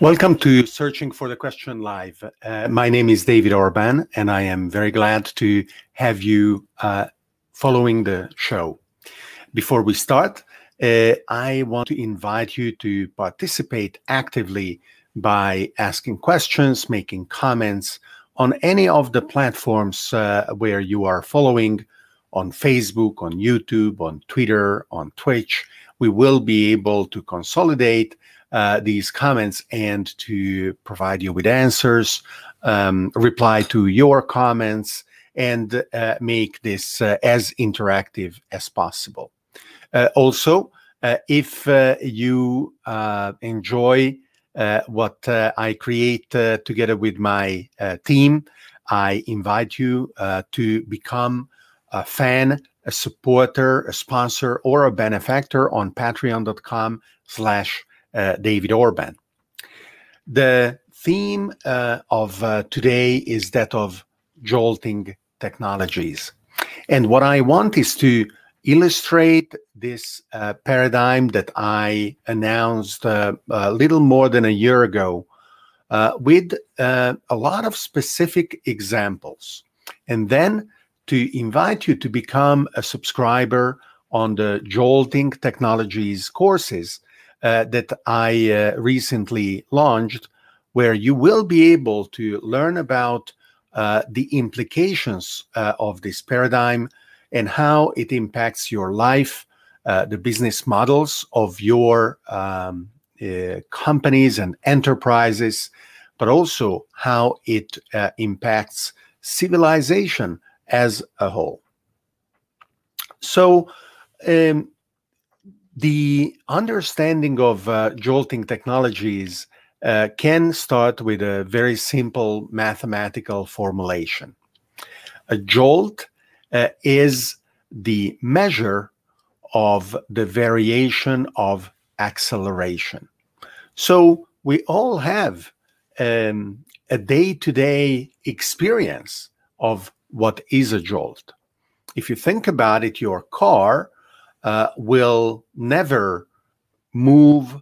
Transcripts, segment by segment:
Welcome to Searching for the Question Live. Uh, my name is David Orban, and I am very glad to have you uh, following the show. Before we start, uh, I want to invite you to participate actively by asking questions, making comments on any of the platforms uh, where you are following on Facebook, on YouTube, on Twitter, on Twitch. We will be able to consolidate uh, these comments and to provide you with answers, um, reply to your comments, and uh, make this uh, as interactive as possible. Uh, also, uh, if you enjoy what I create together with my team, I invite you to become a fan, a supporter, a sponsor, or a benefactor on patreon.com slash uh, David Orban. The theme uh, of uh, today is that of jolting technologies. And what I want is to illustrate this uh, paradigm that I announced uh, a little more than a year ago uh, with a lot of specific examples. And then to invite you to become a subscriber on the Jolting Technologies courses uh, that I uh, recently launched, where you will be able to learn about uh, the implications uh, of this paradigm and how it impacts your life, uh, the business models of your um, uh, companies and enterprises, but also how it impacts civilization as a whole. So, um, the understanding of uh, jolting technologies uh, can start with a very simple mathematical formulation. A jolt uh, is the measure of the variation of acceleration. So we all have um, a day to day experience of what is a jolt. If you think about it, your car uh, will never move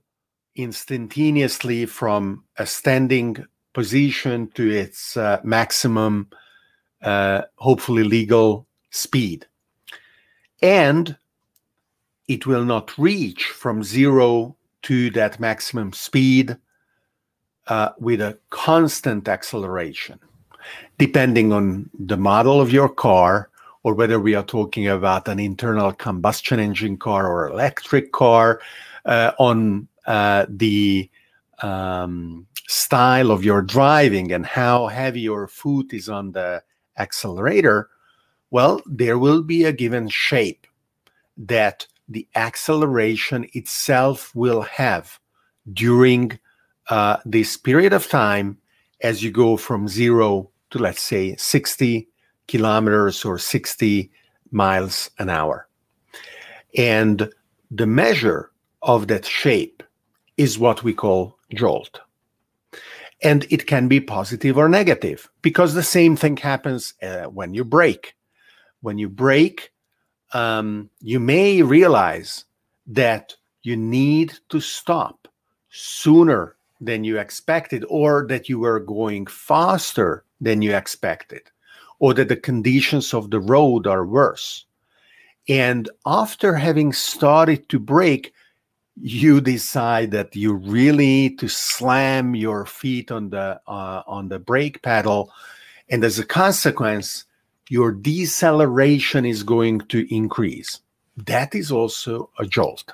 instantaneously from a standing position to its uh, maximum, uh, hopefully legal speed. And it will not reach from zero to that maximum speed uh, with a constant acceleration. Depending on the model of your car, or whether we are talking about an internal combustion engine car or electric car, uh, on uh, the um, style of your driving and how heavy your foot is on the accelerator, well, there will be a given shape that the acceleration itself will have during uh, this period of time as you go from zero to, let's say, 60 kilometers or 60 miles an hour. And the measure of that shape is what we call jolt. And it can be positive or negative because the same thing happens uh, when you brake. When you brake, um, you may realize that you need to stop sooner than you expected or that you were going faster than you expected or that the conditions of the road are worse. And after having started to brake, you decide that you really need to slam your feet on the uh, on the brake pedal, and as a consequence, your deceleration is going to increase. That is also a jolt.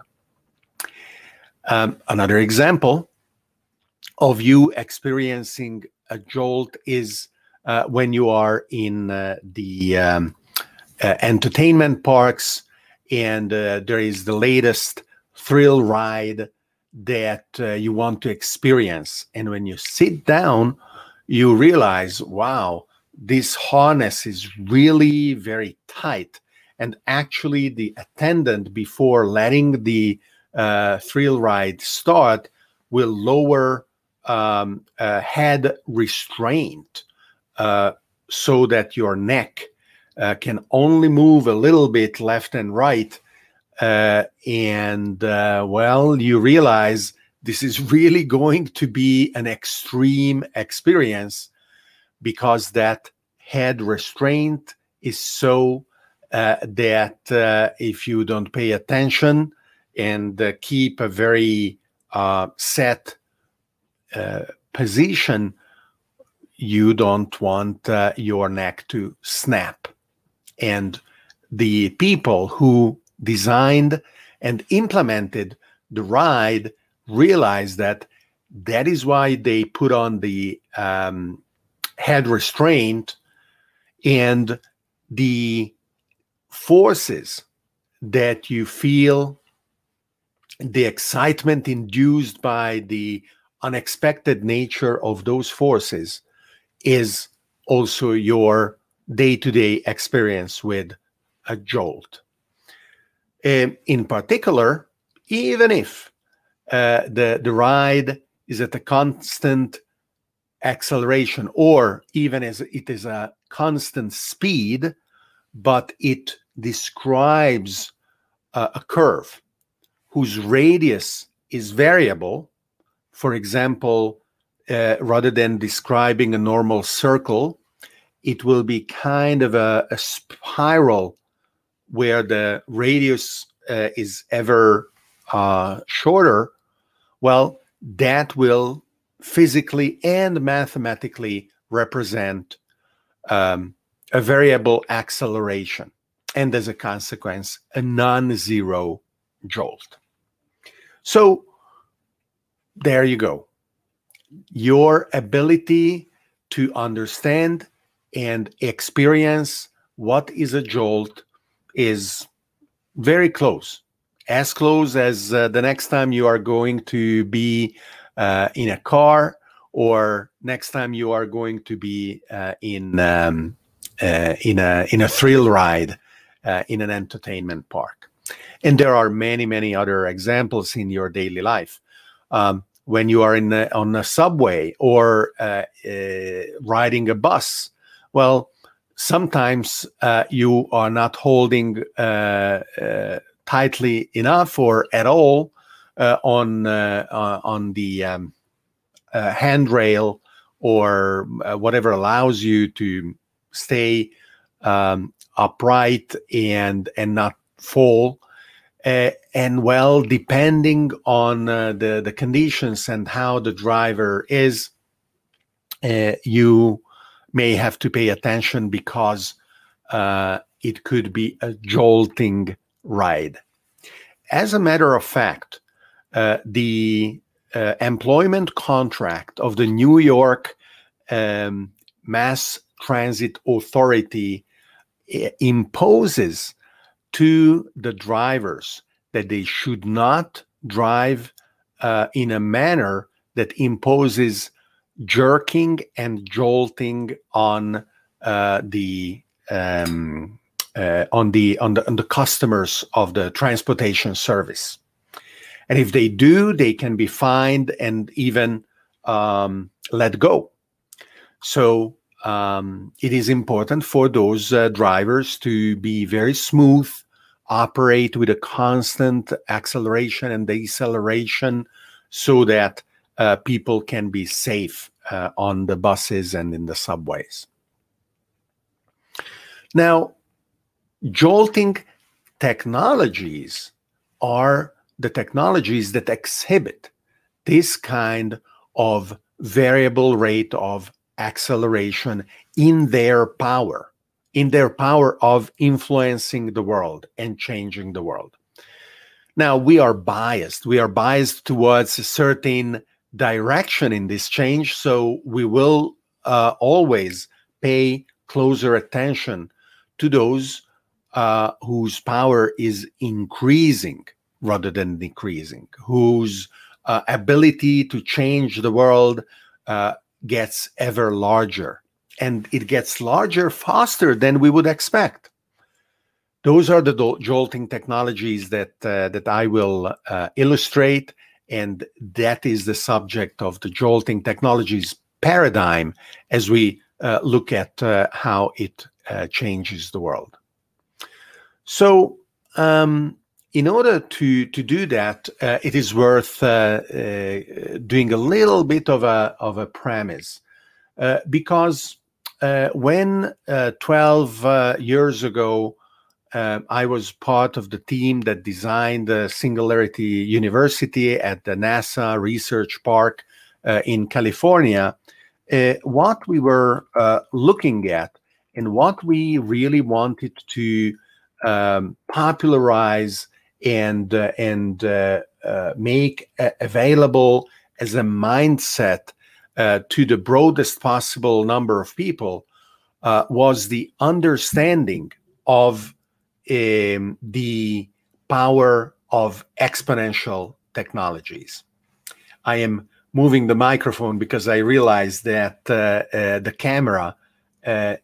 Um, another example of you experiencing a jolt is when you are in uh, the um, uh, entertainment parks and uh, there is the latest thrill ride that uh, you want to experience. And when you sit down, you realize, wow, this harness is really very tight. And actually, the attendant, before letting the uh, thrill ride start, will lower um, head restraint uh, so that your neck uh, can only move a little bit left and right uh, and uh, well, you realize this is really going to be an extreme experience because that head restraint is so uh, that uh, if you don't pay attention and keep a very set position, you don't want your neck to snap. And the people who designed and implemented the ride realized that that is why they put on the um, head restraint and the forces that you feel the excitement induced by the unexpected nature of those forces is also your day-to-day experience with a jolt um, in particular, even if uh, the, the ride is at a constant acceleration or even as it is a constant speed, but it describes uh, a curve whose radius is variable. For example, uh, rather than describing a normal circle, it will be kind of a, a spiral where the radius uh, is ever uh, shorter, well, that will physically and mathematically represent um, a variable acceleration and as a consequence, a non zero jolt. So there you go. Your ability to understand and experience what is a jolt is very close, as close as uh, the next time you are going to be uh, in a car or next time you are going to be uh, in um, uh, in a in a thrill ride uh, in an entertainment park. And there are many many other examples in your daily life. Um, when you are in on a subway or uh, riding a bus, well, sometimes uh, you are not holding uh, uh, tightly enough or at all uh, on uh, uh, on the um, handrail or whatever allows you to stay um, upright and and not fall. And well, depending on the the conditions and how the driver is, you may have to pay attention because uh, it could be a jolting ride. As a matter of fact, uh, the uh, employment contract of the New York um, Mass Transit Authority uh, imposes to the drivers that they should not drive uh, in a manner that imposes jerking and jolting on uh, the um, uh, on the on the on the customers of the transportation service. And if they do, they can be fined and even um, let go. So um, it is important for those uh, drivers to be very smooth, operate with a constant acceleration and deceleration, so that uh, people can be safe uh, on the buses and in the subways. Now, jolting technologies are the technologies that exhibit this kind of variable rate of acceleration in their power, in their power of influencing the world and changing the world. Now, we are biased. We are biased towards a certain direction in this change. So we will uh, always pay closer attention to those uh, whose power is increasing rather than decreasing, whose uh, ability to change the world uh, gets ever larger. And it gets larger faster than we would expect. Those are the jolting technologies that uh, that I will uh, illustrate and that is the subject of the jolting technologies paradigm as we uh, look at uh, how it uh, changes the world. So, um, in order to to do that, uh, it is worth doing a little bit of a of a premise, uh, because uh, when uh, 12 years ago I was part of the team that designed the Singularity University at the NASA Research Park in California, what we were looking at and what we really wanted to um, popularize and uh, and uh, uh, make available as a mindset to the broadest possible number of people was the understanding of um, the power of exponential technologies. I am moving the microphone because I realize that uh, uh, the camera uh,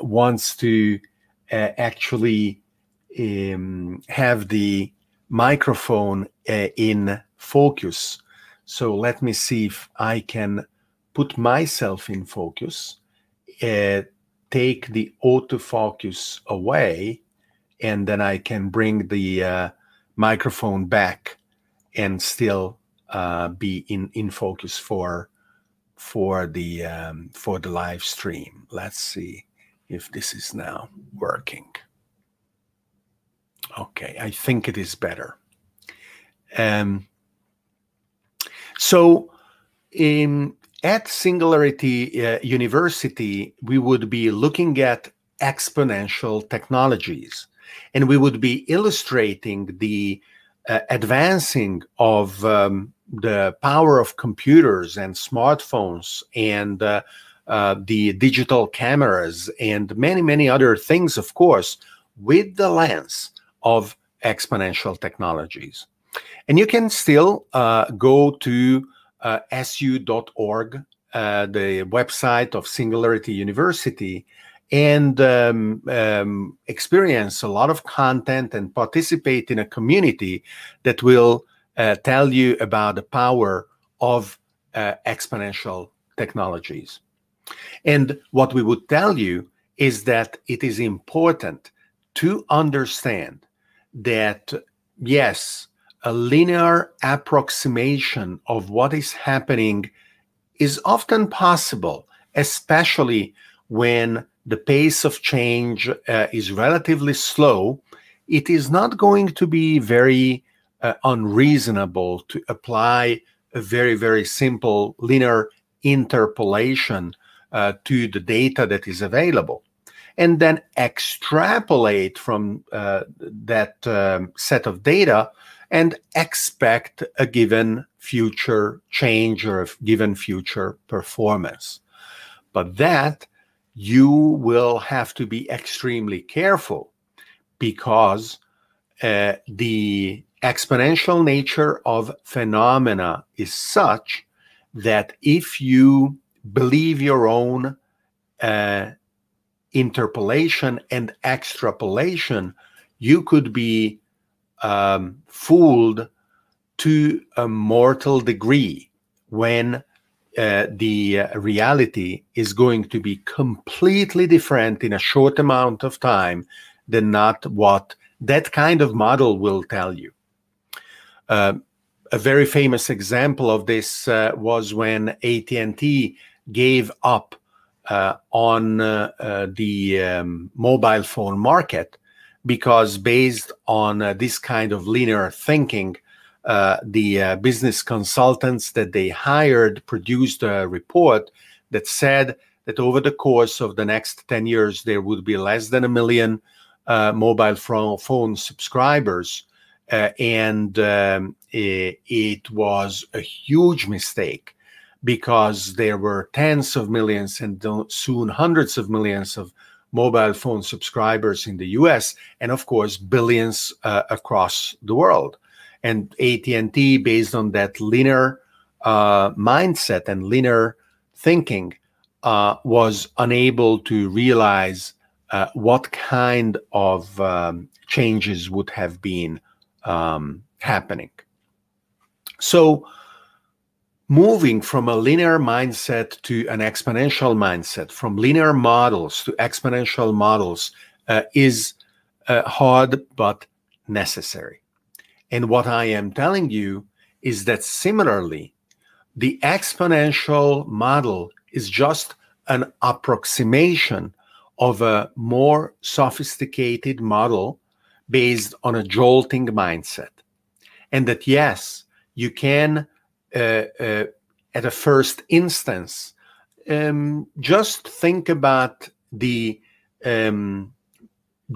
wants to actually um, have the microphone uh, in focus. So let me see if I can put myself in focus, uh, take the autofocus away, and then I can bring the uh, microphone back and still uh, be in, in focus for for the um, for the live stream. Let's see if this is now working. Okay, I think it is better. Um, so, at Singularity uh, University, we would be looking at exponential technologies, and we would be illustrating the uh, advancing of um, the power of computers and smartphones and uh, uh, the digital cameras and many, many other things, of course, with the lens of exponential technologies. And you can still uh, go to uh, su.org, uh, the website of Singularity University, and um, um, experience a lot of content and participate in a community that will uh, tell you about the power of uh, exponential technologies. And what we would tell you is that it is important to understand that yes, a linear approximation of what is happening is often possible, especially when the pace of change uh, is relatively slow. It is not going to be very uh, unreasonable to apply a very, very simple linear interpolation uh, to the data that is available and then extrapolate from uh, that um, set of data and expect a given future change or a given future performance. But that you will have to be extremely careful because uh, the exponential nature of phenomena is such that if you believe your own uh, interpolation and extrapolation, you could be um, fooled to a mortal degree when uh, the uh, reality is going to be completely different in a short amount of time than not what that kind of model will tell you. Uh, a very famous example of this uh, was when AT&T gave up uh, on uh, the um, mobile phone market because based on this kind of linear thinking, uh, the uh, business consultants that they hired produced a report that said that over the course of the next 10 years, there would be less than a million uh, mobile phone subscribers. and um, it, it, was a huge mistake because there were tens of millions and soon hundreds of millions of mobile phone subscribers in the US and of course billions uh, across the world. And AT&T based on that linear uh, mindset and linear thinking uh, was unable to realize uh, what kind of um, changes would have been um, happening. So moving from a linear mindset to an exponential mindset, from linear models to exponential models, uh, is uh, hard but necessary. And what I am telling you is that similarly, the exponential model is just an approximation of a more sophisticated model based on a jolting mindset. And that, yes, you can, at a first instance, um, just think about the um,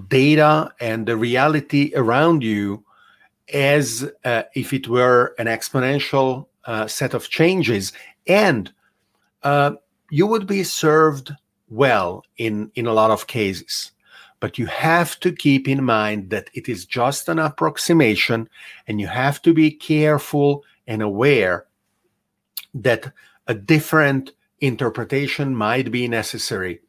data and the reality around you as uh, if it were an exponential uh, set of changes, and uh, you would be served well in in a lot of cases. But you have to keep in mind that it is just an approximation, and you have to be careful and aware that a different interpretation might be necessary.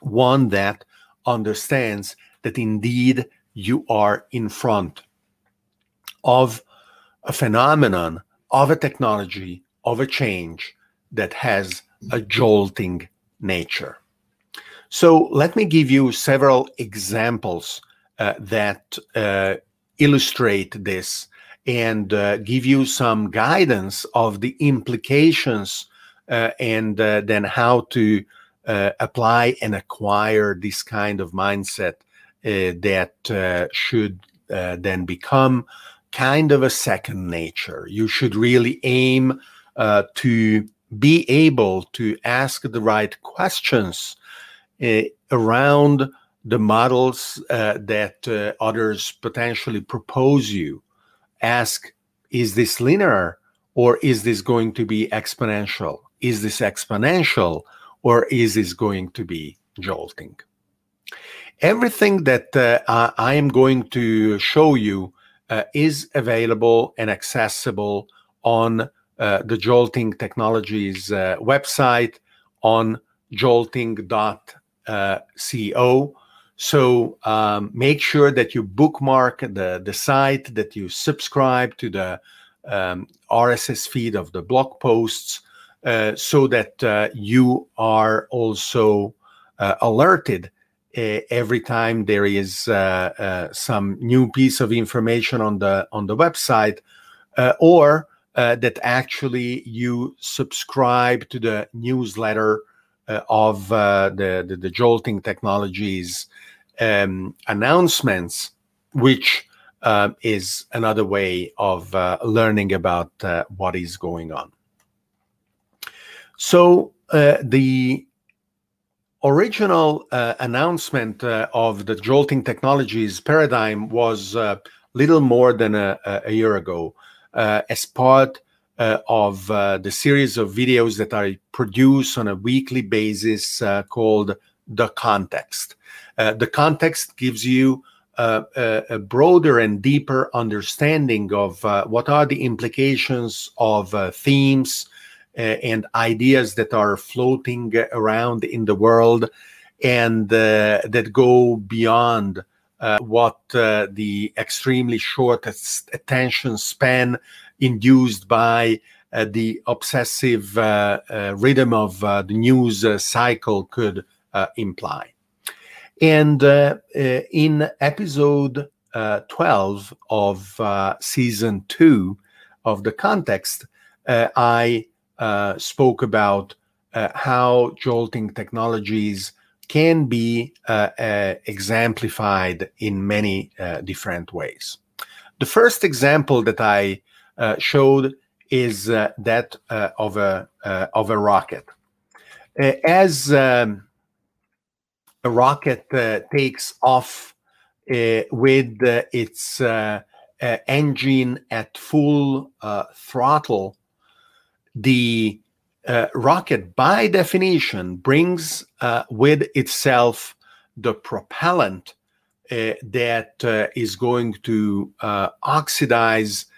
One that understands that indeed you are in front of a phenomenon, of a technology, of a change that has a jolting nature. So let me give you several examples uh, that uh, illustrate this and uh, give you some guidance of the implications uh, and uh, then how to uh, apply and acquire this kind of mindset that should then become kind of a second nature. You should really aim to be able to ask the right questions uh, around the models uh, that uh, others potentially propose you. Ask, is this linear or is this going to be exponential? Is this exponential or is this going to be jolting? Everything that uh, I am going to show you uh, is available and accessible on uh, the Jolting Technologies uh, website on jolting.co. So um, make sure that you bookmark the, the site, that you subscribe to the um, RSS feed of the blog posts uh, so that uh, you are also uh, alerted uh, every time there is some new piece of information on the on the website or uh, that actually you subscribe to the newsletter uh, of uh, the, the, the jolting technologies um, announcements, which um, is another way of uh, learning about uh, what is going on. So uh, the original announcement of the jolting technologies paradigm was little more than a, a year ago. Uh, as part uh, of uh, the series of videos that I produce on a weekly basis called The Context. the Context gives you a, a, broader and deeper understanding of uh, what are the implications of uh, themes uh, and ideas that are floating around in the world and that go beyond uh, what uh, the extremely short attention span induced by uh, the obsessive uh, uh, rhythm of the news cycle could imply. And in episode 12 of season two of the context, I spoke about how jolting technologies can be uh, uh, exemplified in many uh, different ways. The first example that I showed is uh, that uh, of a of a rocket. as um, a rocket takes off with its engine at full throttle, the uh, rocket, by definition, brings uh, with itself the propellant uh, that uh, is going to uh, oxidize uh,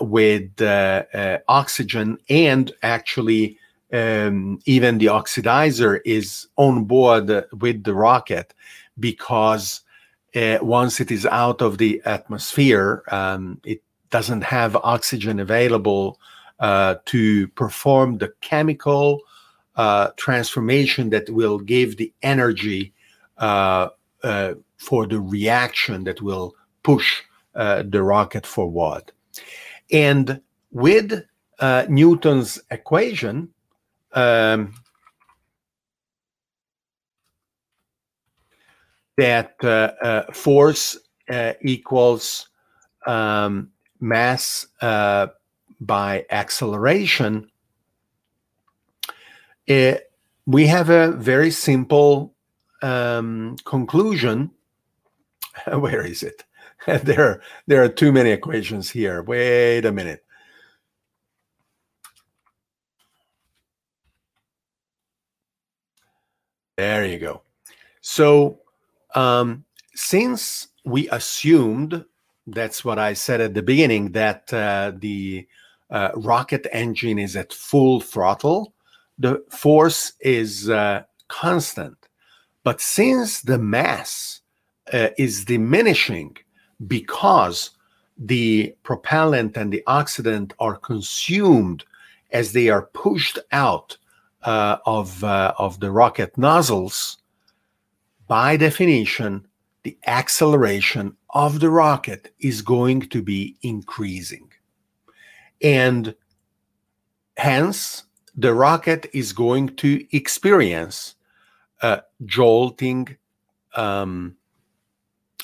with oxygen, and actually, um, even the oxidizer is on board with the rocket because once it is out of the atmosphere, um, it doesn't have oxygen available uh, to perform the chemical uh, transformation that will give the energy uh, uh, for the reaction that will push uh, the rocket forward. And with uh, Newton's equation, um, that uh, uh, force uh, equals um, mass uh, by acceleration, it, we have a very simple um, conclusion. Where is it? there, there are too many equations here. Wait a minute. There you go. So, um, since we assumed, that's what I said at the beginning, that uh, the uh, rocket engine is at full throttle, the force is uh, constant. But since the mass uh, is diminishing because the propellant and the oxidant are consumed as they are pushed out uh, of, uh, of the rocket nozzles, by definition, the acceleration of the rocket is going to be increasing. And hence, the rocket is going to experience a jolting um,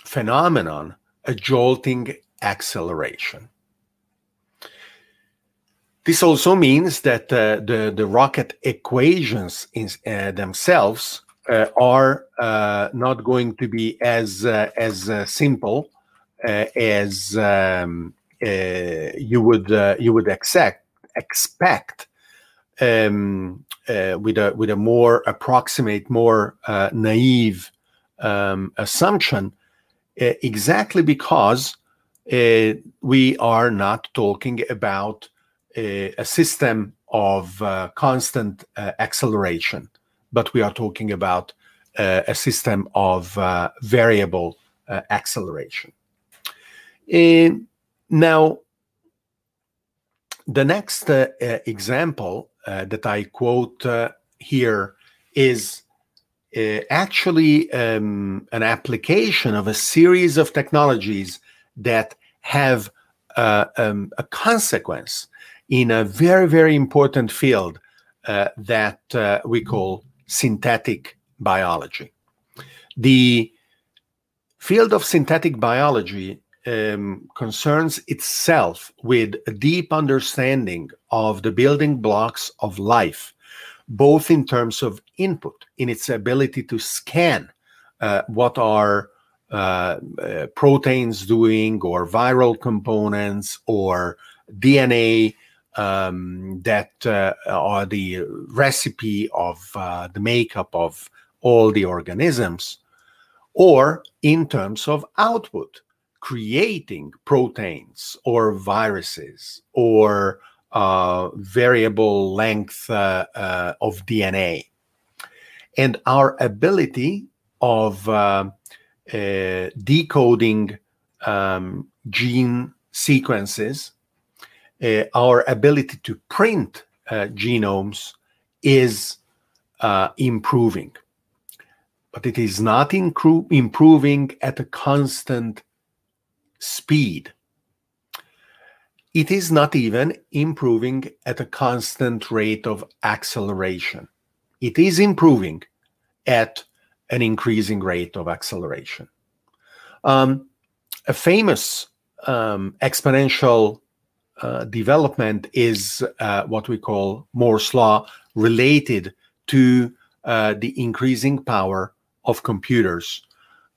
phenomenon, a jolting acceleration. This also means that uh, the, the rocket equations in, uh, themselves uh, are uh, not going to be as, uh, as uh, simple as um, you, would, you would expect, expect um, with, a, with a more approximate, more naive um, assumption, exactly because we are not talking about a, a system of uh, constant uh, acceleration, but we are talking about uh, a system of uh, variable uh, acceleration. Now, the next uh, example that I quote here is actually um, an application of a series of technologies that have um, a consequence in a very, very important field uh, that uh, we call synthetic biology. The field of synthetic biology um, concerns itself with a deep understanding of the building blocks of life, both in terms of input, in its ability to scan uh, what are uh, uh, proteins doing, or viral components, or DNA um, that uh, are the recipe of uh, the makeup of all the organisms, or in terms of output, creating proteins or viruses or uh, variable length uh, uh, of DNA. And our ability of uh, decoding um, gene sequences uh, our ability to print uh, genomes is uh, improving. But it is not improving at a constant speed. It is not even improving at a constant rate of acceleration. It is improving at an increasing rate of acceleration. Um, a famous um, exponential uh, development is uh, what we call Moore's law related to uh, the increasing power of computers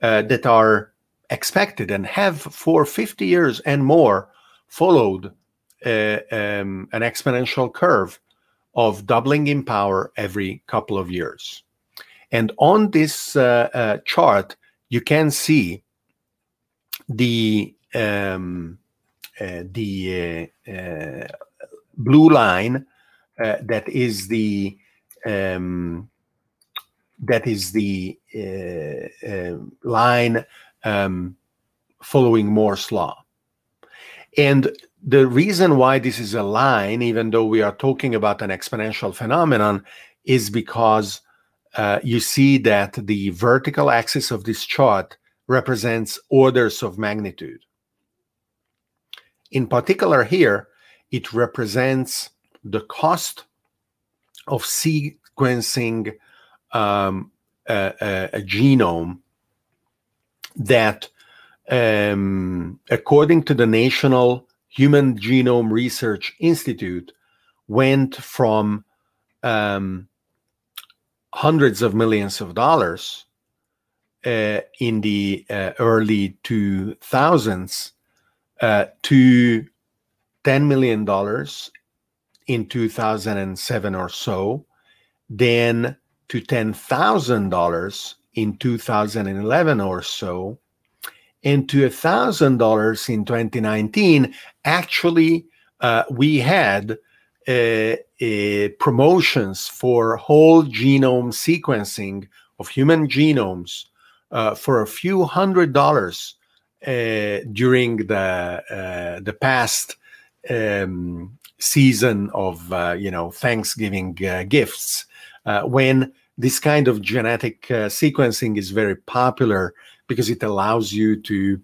uh, that are expected and have for 50 years and more followed uh, um, an exponential curve of doubling in power every couple of years. And on this chart, you can see the um, uh, the uh, uh, blue line that is the um, that is the line um, following Moore's law. And the reason why this is a line, even though we are talking about an exponential phenomenon, is because uh, you see that the vertical axis of this chart represents orders of magnitude. In particular, here, it represents the cost of sequencing um, a, a, a, genome that, um, according to the National Human Genome Research Institute, went from um, hundreds of millions of dollars uh, in the uh, early 2000s uh, to $10 million in 2007 or so, then to $10,000 in 2011 or so, and to $1,000 in 2019. Actually, uh, we had uh, uh, promotions for whole genome sequencing of human genomes uh, for a few hundred dollars uh, during the uh, the past um, season of you know Thanksgiving gifts when this kind of genetic sequencing is very popular because it allows you to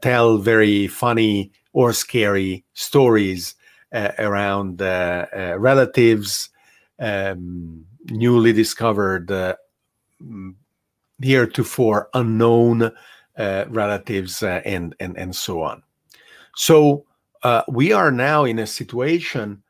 tell very funny or scary stories uh, around uh, uh, relatives, um, newly discovered, heretofore unknown relatives, and, and, and so on. So we are now in a situation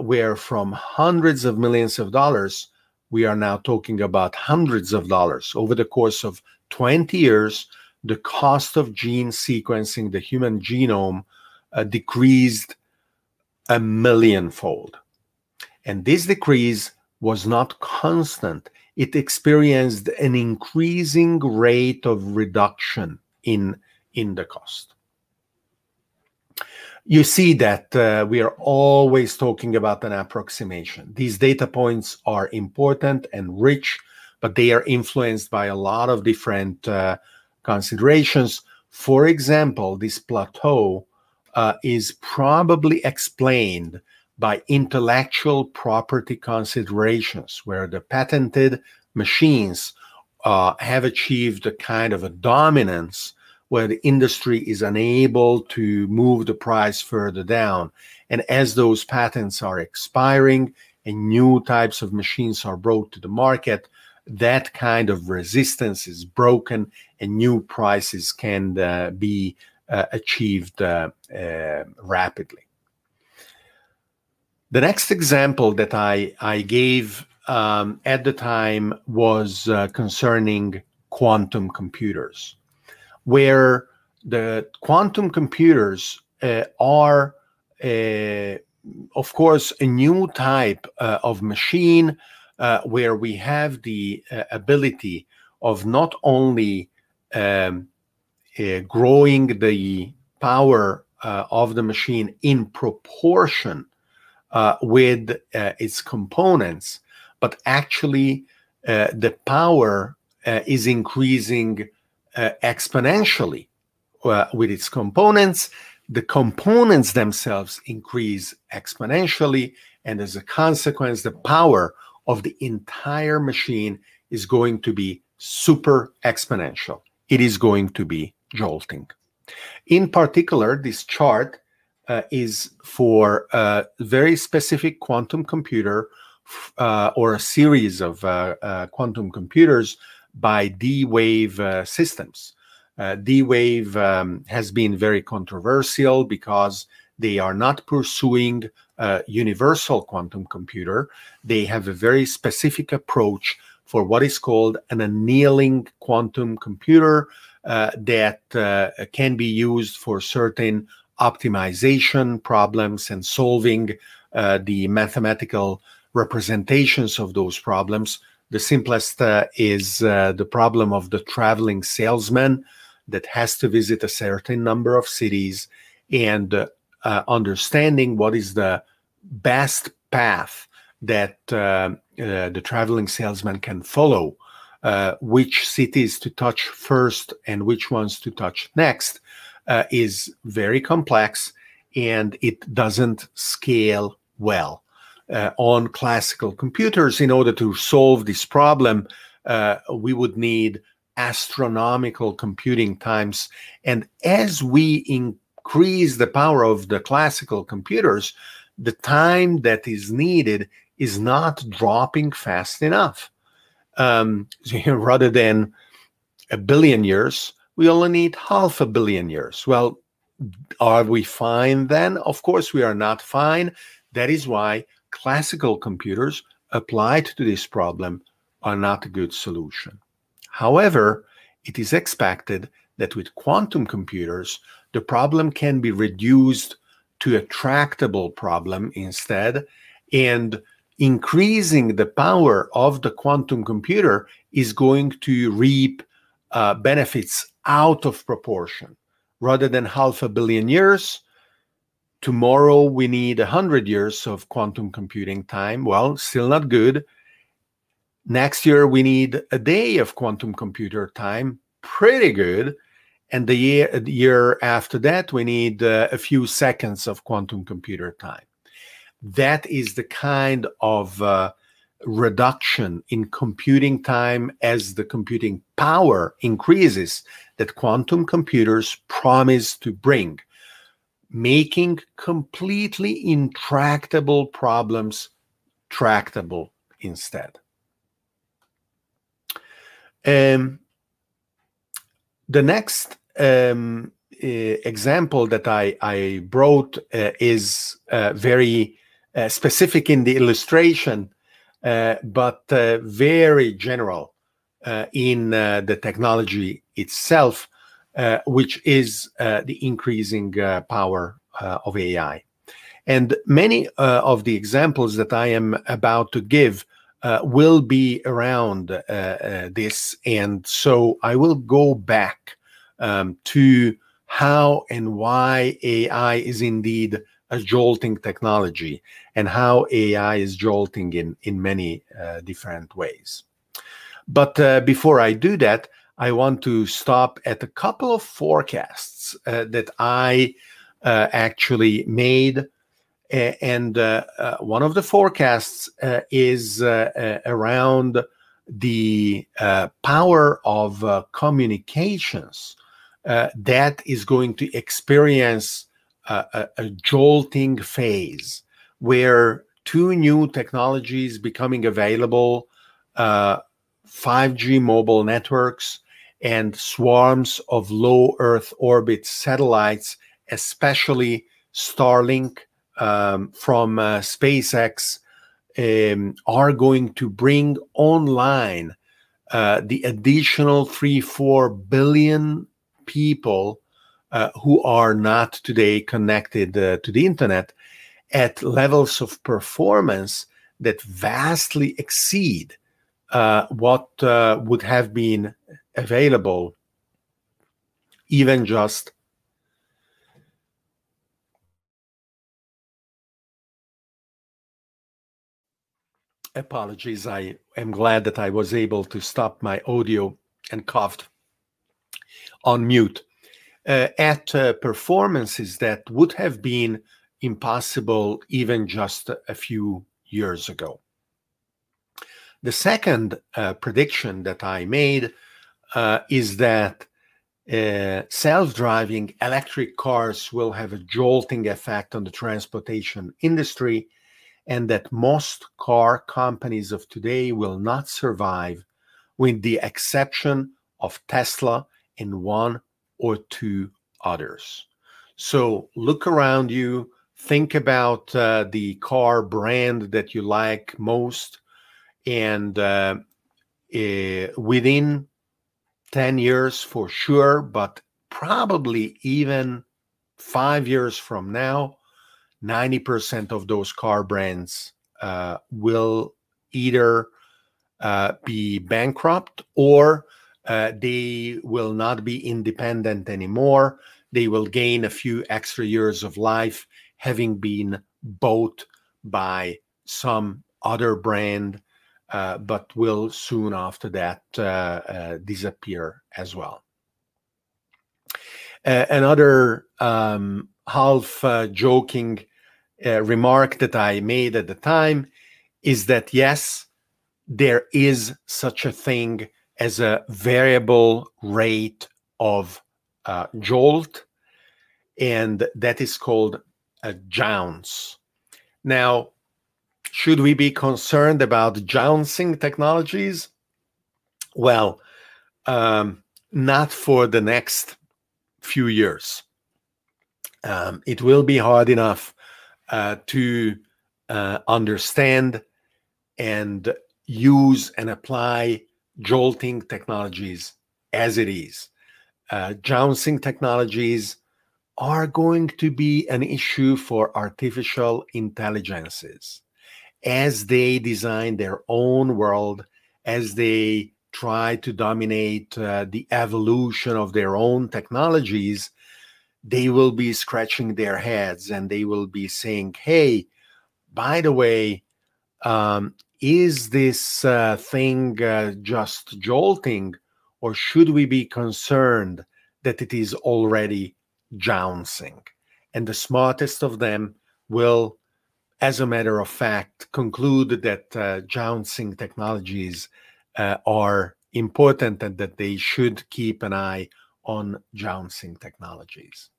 where, from hundreds of millions of dollars, we are now talking about hundreds of dollars over the course of 20 years the cost of gene sequencing the human genome uh, decreased a millionfold. And this decrease was not constant. It experienced an increasing rate of reduction in, in the cost. You see that uh, we are always talking about an approximation. These data points are important and rich, but they are influenced by a lot of different uh, considerations. For example, this plateau uh, is probably explained by intellectual property considerations, where the patented machines uh, have achieved a kind of a dominance where the industry is unable to move the price further down. And as those patents are expiring and new types of machines are brought to the market, that kind of resistance is broken and new prices can uh, be uh, achieved uh, uh, rapidly. The next example that I, I gave um, at the time was concerning quantum computers, where the quantum computers are, of course, a new type of machine uh, where we have the uh, ability of not only um, uh, growing the power uh, of the machine in proportion uh, with its components, but actually the power is increasing exponentially with its components. The components themselves increase exponentially, and as a consequence, the power of the entire machine is going to be super exponential. It is going to be jolting. In particular, this chart uh, is for a very specific quantum computer uh, or a series of uh, uh quantum computers by D-Wave uh, systems. Uh, D-Wave um, has been very controversial because they are not pursuing a universal quantum computer. They have a very specific approach for what is called an annealing quantum computer uh, that uh, can be used for certain optimization problems and solving uh, the mathematical representations of those problems. The simplest uh, is uh, the problem of the traveling salesman that has to visit a certain number of cities and uh, understanding what is the best path that the traveling salesman can follow uh, which cities to touch first and which ones to touch next uh, is very complex and it doesn't scale well. Uh, on classical computers, in order to solve this problem, uh, we would need astronomical computing times. And as we increase the power of the classical computers, the time that is needed is not dropping fast enough. Um, rather than a billion years, we only need half a billion years. Well, are we fine then? Of course, we are not fine. That is why classical computers applied to this problem are not a good solution. However, it is expected that with quantum computers, the problem can be reduced to a tractable problem instead, and increasing the power of the quantum computer is going to reap uh, benefits out of proportion. Rather than half a billion years, tomorrow we need 100 years of quantum computing time. Well, still not good. Next year we need a day of quantum computer time. Pretty good. And the year, the year after that, we need uh, a few seconds of quantum computer time. That is the kind of uh, reduction in computing time as the computing power increases that quantum computers promise to bring, making completely intractable problems tractable instead. Um, the next um, uh, example that I, I brought uh, is uh, very uh, specific in the illustration uh, but very general in the technology itself, which is the increasing power of AI. And many of the examples that I am about to give uh, will be around uh, uh, this. And so I will go back um, to how and why AI is indeed a jolting technology and how AI is jolting in, in many uh, different ways. But uh, before I do that, I want to stop at a couple of forecasts uh, that I uh, actually made. And uh, uh, one of the forecasts is around the power of communications that is going to experience a, a, jolting phase where two new technologies becoming available uh, 5G mobile networks and swarms of low Earth orbit satellites, especially Starlink um, from uh, SpaceX, um, are going to bring online uh, the additional three, four billion people uh, who are not today connected uh, to the internet at levels of performance that vastly exceed uh, what uh, would have been available even just apologies i am glad that i was able to stop my audio and coughed on mute uh, at uh, performances that would have been impossible even just a few years ago. The second uh, prediction that I made uh, is that uh, self driving electric cars will have a jolting effect on the transportation industry, and that most car companies of today will not survive, with the exception of Tesla and one or two others. So look around you, think about uh, the car brand that you like most, and uh, uh, within 10 years for sure, but probably even five years from now, 90% of those car brands uh, will either uh, be bankrupt or uh, they will not be independent anymore. They will gain a few extra years of life having been bought by some other brand, uh, but will soon after that uh, uh disappear as well. another um, half uh, joking uh, remark that I made at the time is that yes, there is such a thing as a variable rate of uh, jolt, and that is called a jounce. Now, should we be concerned about jouncing technologies? Well, um, not for the next few years. Um, it will be hard enough uh, to uh, understand and use and apply jolting technologies as it is. Uh, jouncing technologies are going to be an issue for artificial intelligences as they design their own world, as they try to dominate uh, the evolution of their own technologies, they will be scratching their heads and they will be saying, hey, by the way, um, is this uh, thing uh, just jolting, or should we be concerned that it is already jouncing? And the smartest of them will as a matter of fact, conclude that uh, jouncing technologies uh, are important and that they should keep an eye on jouncing technologies.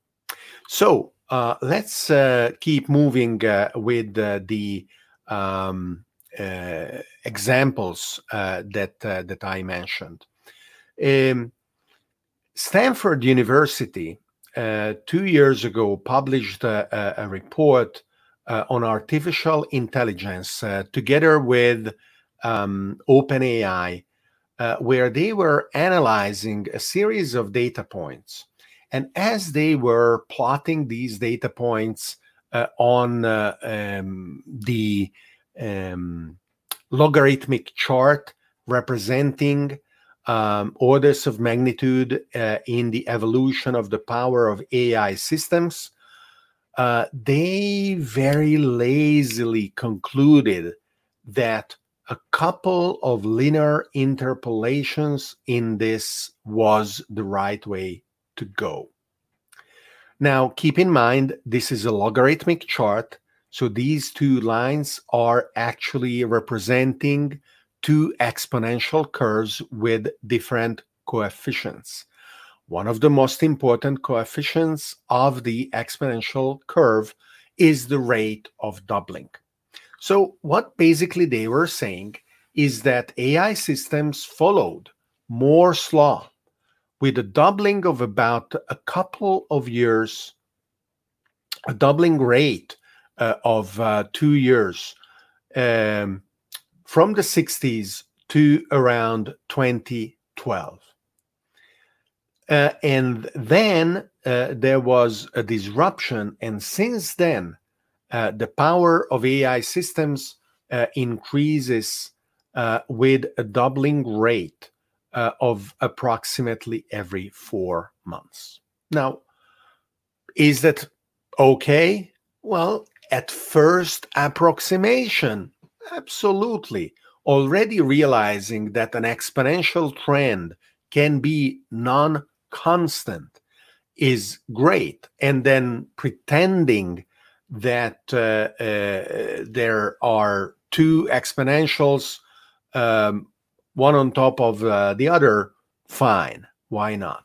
So uh, let's uh, keep moving with the um, examples that that I mentioned. Um, Stanford University two years ago published a, a report uh, on artificial intelligence uh, together with um, OpenAI, uh, where they were analyzing a series of data points. And as they were plotting these data points uh, on uh, um, the um, logarithmic chart representing um, orders of magnitude uh, in the evolution of the power of AI systems, uh, they very lazily concluded that a couple of linear interpolations in this was the right way to go. Now, keep in mind, this is a logarithmic chart. So these two lines are actually representing two exponential curves with different coefficients. One of the most important coefficients of the exponential curve is the rate of doubling. So, what basically they were saying is that AI systems followed Moore's law with a doubling of about a couple of years, a doubling rate uh, of uh, two years um, from the 60s to around 2012. Uh, and then uh, there was a disruption. And since then, uh, the power of AI systems uh, increases with a doubling rate of approximately every four months. Now, is that okay? Well, at first approximation, absolutely. Already realizing that an exponential trend can be non constant is great and then pretending that uh, uh, there are two exponentials um, one on top of uh, the other fine why not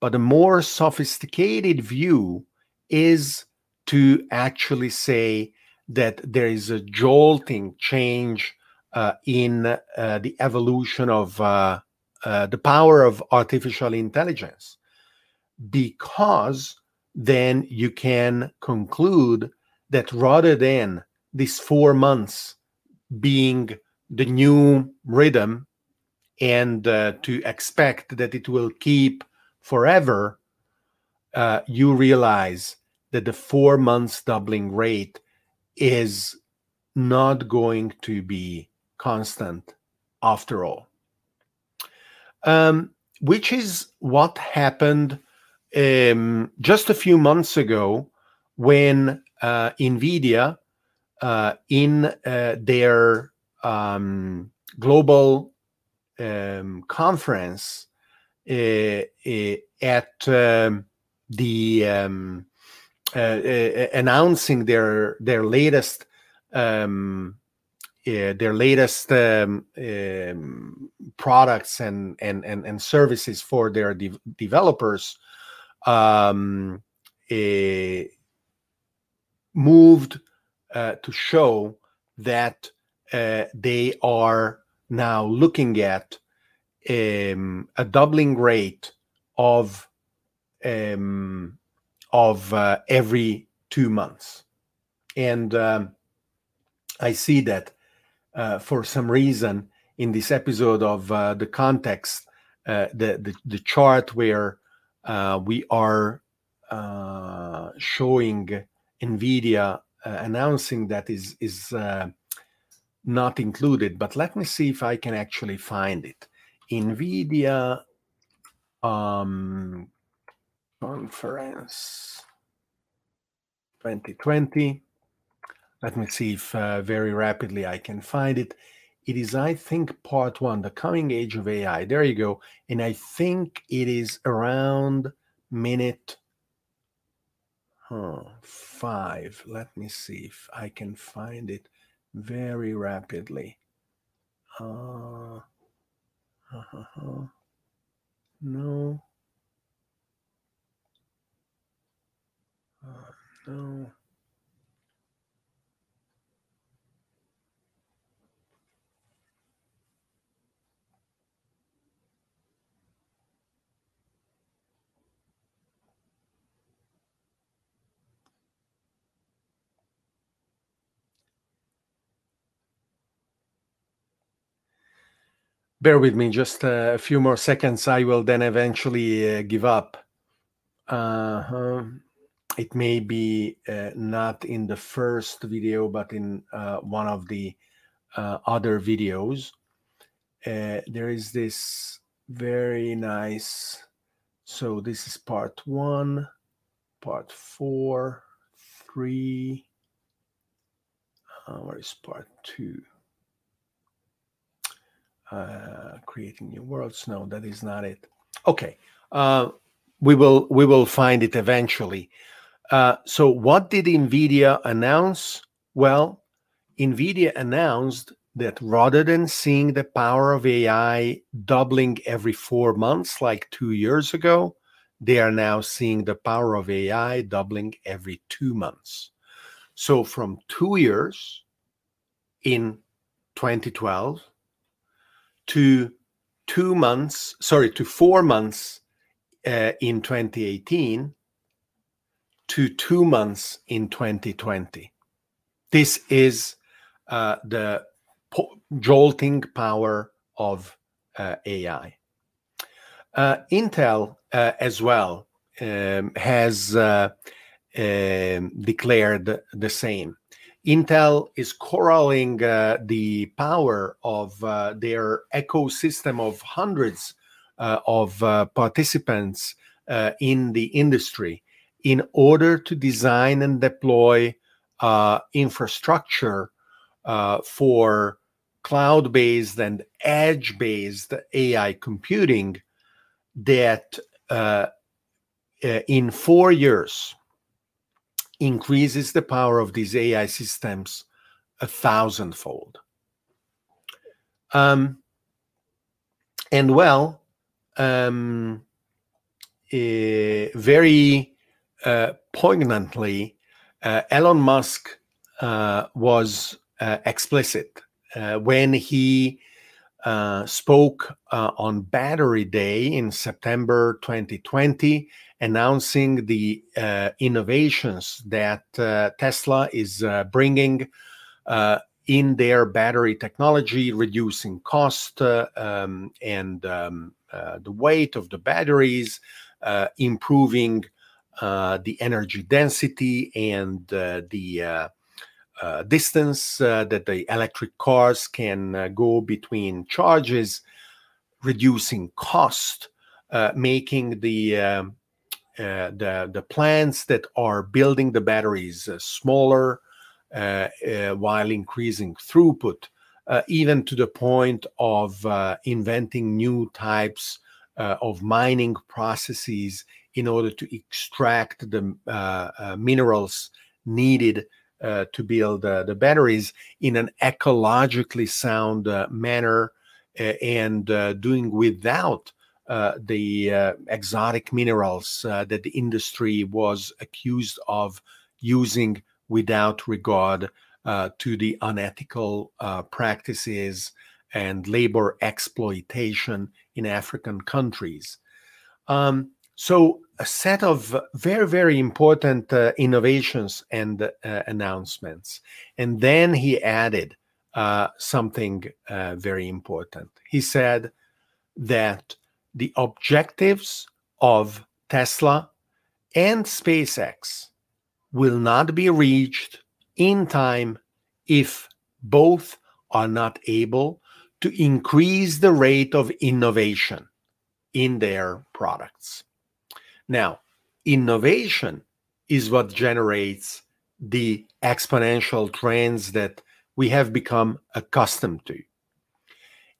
but a more sophisticated view is to actually say that there is a jolting change uh, in uh, the evolution of uh, uh, the power of artificial intelligence because then you can conclude that rather than these four months being the new rhythm and uh, to expect that it will keep forever, uh, you realize that the four months doubling rate is not going to be constant after all. Um, which is what happened um, just a few months ago when uh, NVIDIA, uh, in uh, their um, global um, conference uh, uh, at um, the um, announcing their their latest um, their latest um, um, products and, and and and services for their de- developers um, moved uh, to show that uh, they are now looking at um, a doubling rate of um, of uh, every two months, and um, I see that uh, for some reason in this episode of uh, the context, uh, the, the, the chart where uh, we are uh, showing NVIDIA announcing that is is not included. But let me see if I can actually find it. NVIDIA um, conference 2020. Let me see if uh, very rapidly I can find it. It is, I think, part one, the coming age of AI. There you go. And I think it is around minute huh, five. Let me see if I can find it very rapidly. Uh, uh, uh, no. Uh, no. bear with me just a few more seconds. I will then eventually uh, give up. Uh-huh. It may be uh, not in the first video, but in uh, one of the uh, other videos. Uh, there is this very nice. So this is part one, part four, three. Uh, where is part two? uh, creating new worlds. No, that is not it. Okay, we will we will find it eventually. Uh, so, what did Nvidia announce? Well, Nvidia announced that rather than seeing the power of AI doubling every four months, like two years ago, they are now seeing the power of AI doubling every two months. So, from two years in 2012 to two months, sorry, to four months uh, in 2018 to two months in 2020. This is uh, the po- jolting power of uh, AI. Uh, Intel uh, as well um, has uh, um, declared the same. Intel is corralling uh, the power of their ecosystem of hundreds of participants in the industry in order to design and deploy uh, infrastructure for cloud based and edge based AI computing that in four years increases the power of these AI systems a thousandfold. Um, and well, um, uh, very uh, poignantly, uh, Elon Musk uh, was uh, explicit uh, when he spoke on Battery Day in September 2020 announcing the uh, innovations that uh, Tesla is uh, bringing uh, in their battery technology, reducing cost uh, um, and um, uh, the weight of the batteries, improving the energy density and the distance that the electric cars can go between charges, reducing cost, making the um, uh, the the plants that are building the batteries uh, smaller uh, uh while increasing throughput, uh, even to the point of inventing new types of mining processes in order to extract the minerals needed uh, to build uh, the batteries in an ecologically sound uh, manner and doing without the exotic minerals that the industry was accused of using without regard to the unethical practices and labor exploitation in African countries. Um, so, a set of very, very important uh, innovations and uh, announcements. And then he added uh, something uh, very important. He said that the objectives of Tesla and SpaceX will not be reached in time if both are not able to increase the rate of innovation in their products. Now, innovation is what generates the exponential trends that we have become accustomed to.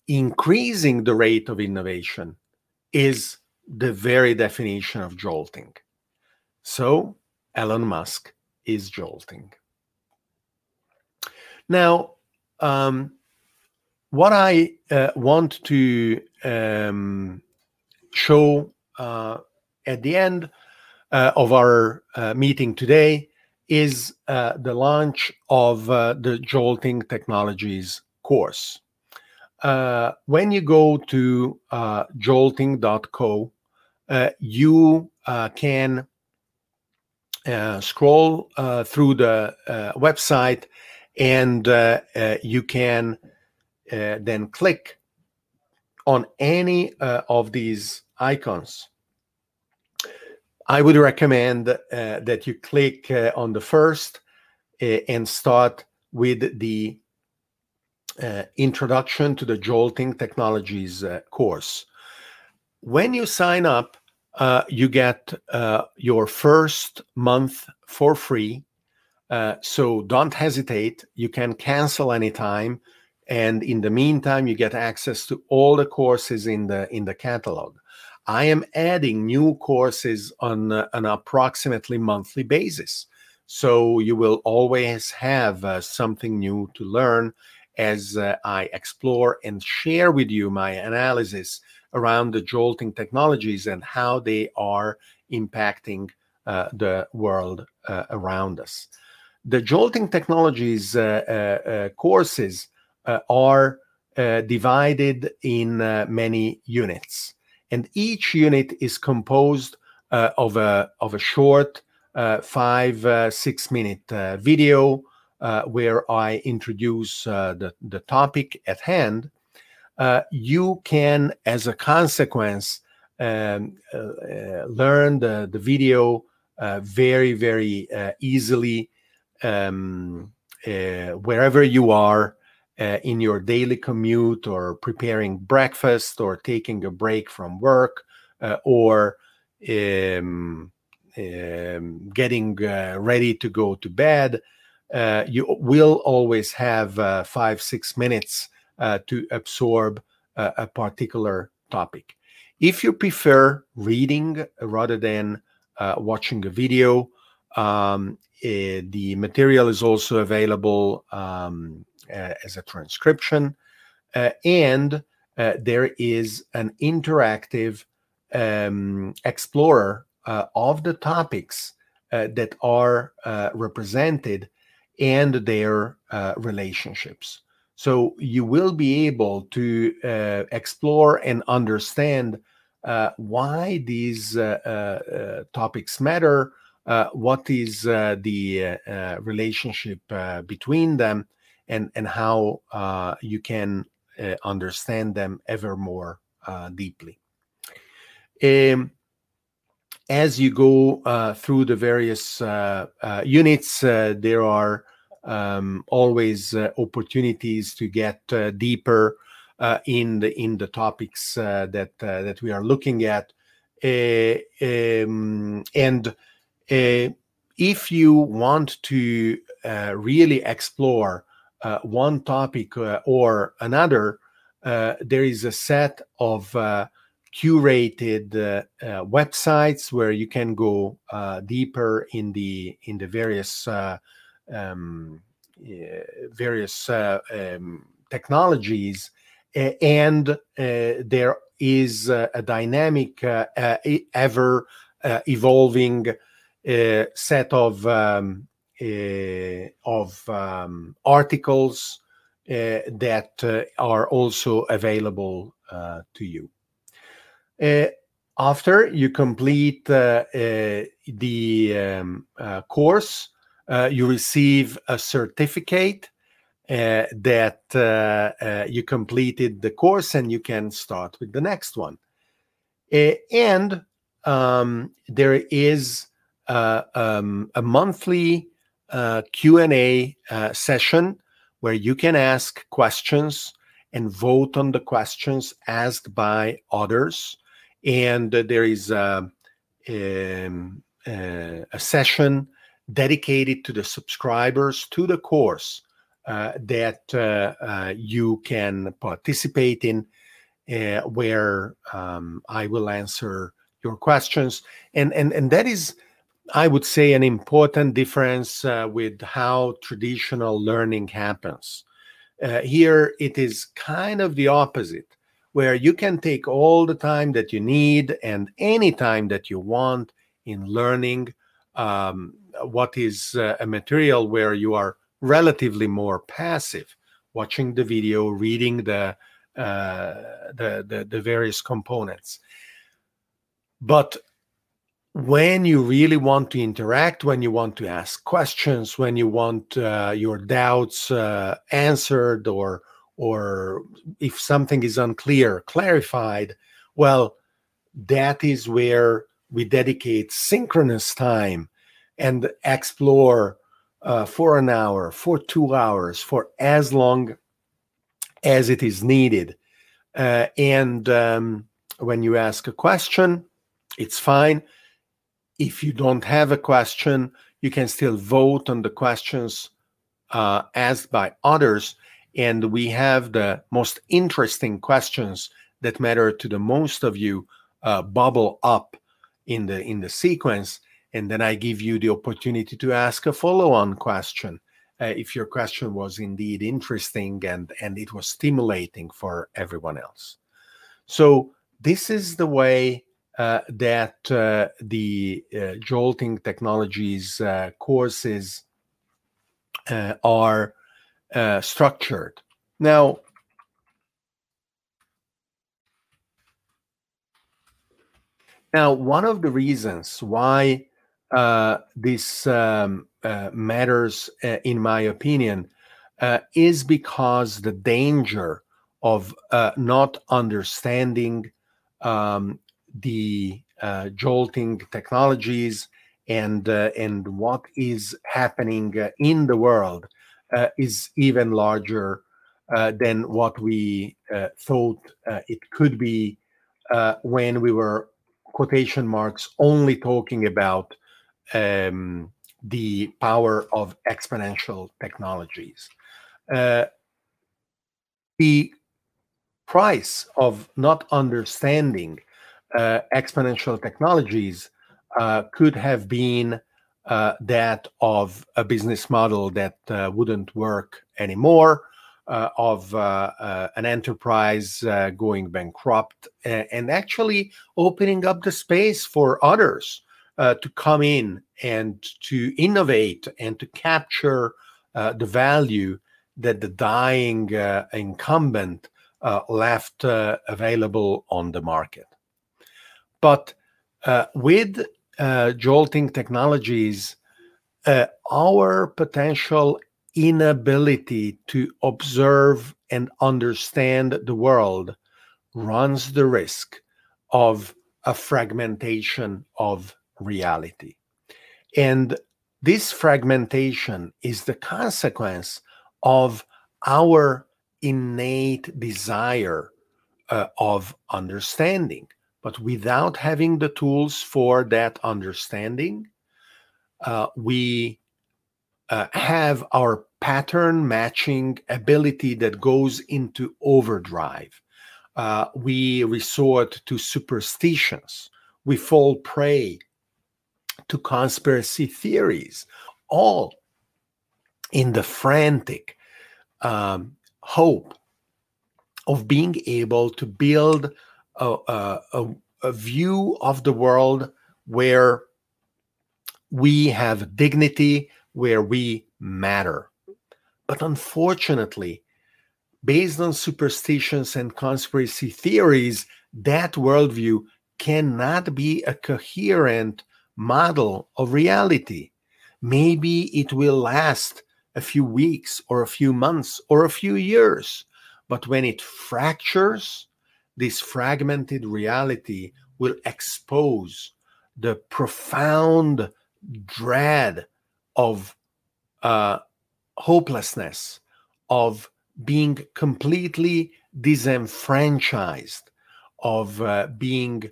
Increasing the rate of innovation is the very definition of jolting. So, Elon Musk is jolting. Now, um, what I uh, want to um, show uh, at the end uh, of our uh, meeting today is uh, the launch of uh, the Jolting Technologies course. Uh, when you go to uh, jolting.co, you can scroll through the website and you can then click on any of these icons I would recommend uh, that you click uh, on the first uh, and start with the uh, introduction to the Jolting Technologies uh, course. When you sign up, you get your first month for free. so don't hesitate. You can cancel anytime. And in the meantime, you get access to all the courses in the in the catalog. I am adding new courses on uh, an approximately monthly basis. So you will always have uh, something new to learn as uh, I explore and share with you my analysis around the jolting technologies and how they are impacting uh, the world uh, around us. The jolting technologies uh, courses are divided in many units and each unit is composed uh, of a of a short uh, five uh, six minute uh, video uh, where I introduce uh, the the topic at hand. you can, as a consequence, um, learn the the video very very easily um, wherever you are uh, in your daily commute or preparing breakfast or taking a break from work uh, or um, um, getting uh, ready to go to bed, uh, you will always have uh, five, six minutes uh, to absorb a particular topic. If you prefer reading rather than watching a video, um, the material is also available um, uh, as a transcription. Uh, and uh, there is an interactive um, explorer of the topics that are represented and their relationships. So you will be able to uh, explore and understand uh, why these uh, topics matter, what is the relationship between them, and and how uh, you can uh, understand them ever more uh, deeply. Um, as you go uh, through the various uh, uh, units, there are um, always opportunities to get deeper in the in the topics that that we are looking at, um, and if you want to really explore uh, one topic uh, or another, uh, there is a set of uh, curated uh, uh, websites where you can go deeper in the in the various um, various um, technologies, and there is a dynamic, ever evolving set of um, of um, articles uh, that uh, are also available uh, to you. after you complete the um, course, you receive a certificate uh, that uh, uh, you completed the course and you can start with the next one. and um, there is um, a monthly Q&A session where you can ask questions and vote on the questions asked by others. And uh, there is a, um, uh, a session dedicated to the subscribers to the course uh, that uh, uh, you can participate in, uh, where um, I will answer your questions. And, and, and that is I would say, an important difference uh, with how traditional learning happens. Uh, here, it is kind of the opposite, where you can take all the time that you need and any time that you want in learning um, what is uh, a material where you are relatively more passive, watching the video, reading the, uh, the, the, the various components. But when you really want to interact, when you want to ask questions, when you want uh, your doubts uh, answered, or or if something is unclear, clarified, well, that is where we dedicate synchronous time and explore uh, for an hour, for two hours, for as long as it is needed. Uh, and um, when you ask a question, it's fine if you don't have a question, you can still vote on the questions uh, asked by others. And we have the most interesting questions that matter to the most of you uh, bubble up in the in the sequence, and then I give you the opportunity to ask a follow-on question uh, if your question was indeed interesting and and it was stimulating for everyone else. So this is the way that uh, the uh, jolting technologies uh, courses uh, are uh, structured. Now, now one of the reasons why this um, matters, in my opinion, is because the danger of not understanding um, the uh, jolting technologies and uh, and what is happening uh, in the world uh, is even larger uh, than what we uh, thought it could be when we were quotation marks only talking about um, the power of exponential technologies. the price of not understanding uh, exponential technologies uh, could have been uh, that of a business model that uh, wouldn't work anymore, uh, of an enterprise going bankrupt, and, actually opening up the space for others to come in and to innovate and to capture the value that the dying incumbent left available on the market. But uh, with uh, jolting technologies, uh, our potential inability to observe and understand the world runs the risk of a fragmentation of reality. And this fragmentation is the consequence of our innate desire uh, of understanding. But without having the tools for that understanding, uh, we uh, have our pattern matching ability that goes into overdrive. Uh, we resort to superstitions. We fall prey to conspiracy theories, all in the frantic um, hope of being able to build a, a, a view of the world where we have dignity, where we matter. But unfortunately, based on superstitions and conspiracy theories, that worldview cannot be a coherent model of reality. Maybe it will last a few weeks or a few months or a few years, but when it fractures, this fragmented reality will expose the profound dread of uh, hopelessness, of being completely disenfranchised, of uh, being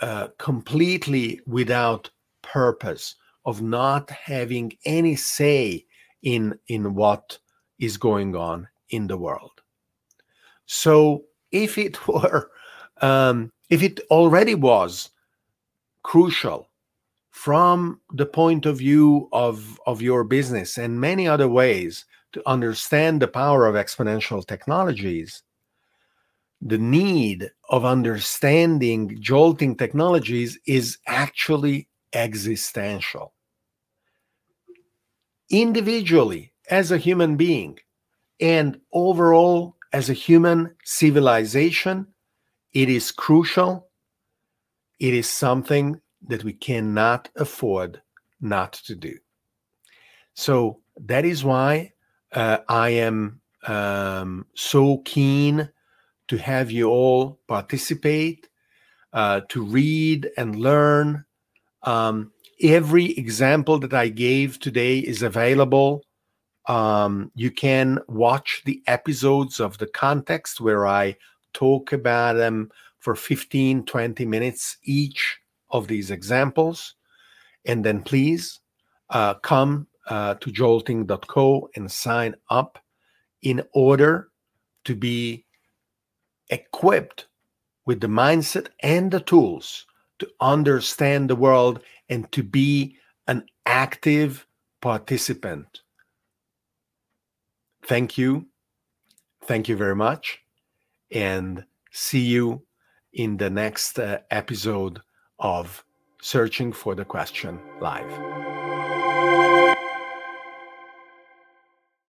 uh, completely without purpose, of not having any say in in what is going on in the world. So if it were, um, if it already was crucial from the point of view of, of your business and many other ways to understand the power of exponential technologies, the need of understanding jolting technologies is actually existential. Individually, as a human being, and overall as a human civilization, it is crucial. It is something that we cannot afford not to do. So that is why uh, I am um, so keen to have you all participate, uh, to read and learn. Um, every example that I gave today is available um, you can watch the episodes of the context where I talk about them for 15, 20 minutes each of these examples. And then please uh, come uh, to jolting.co and sign up in order to be equipped with the mindset and the tools to understand the world and to be an active participant thank you. Thank you very much. And see you in the next uh, episode of Searching for the Question Live.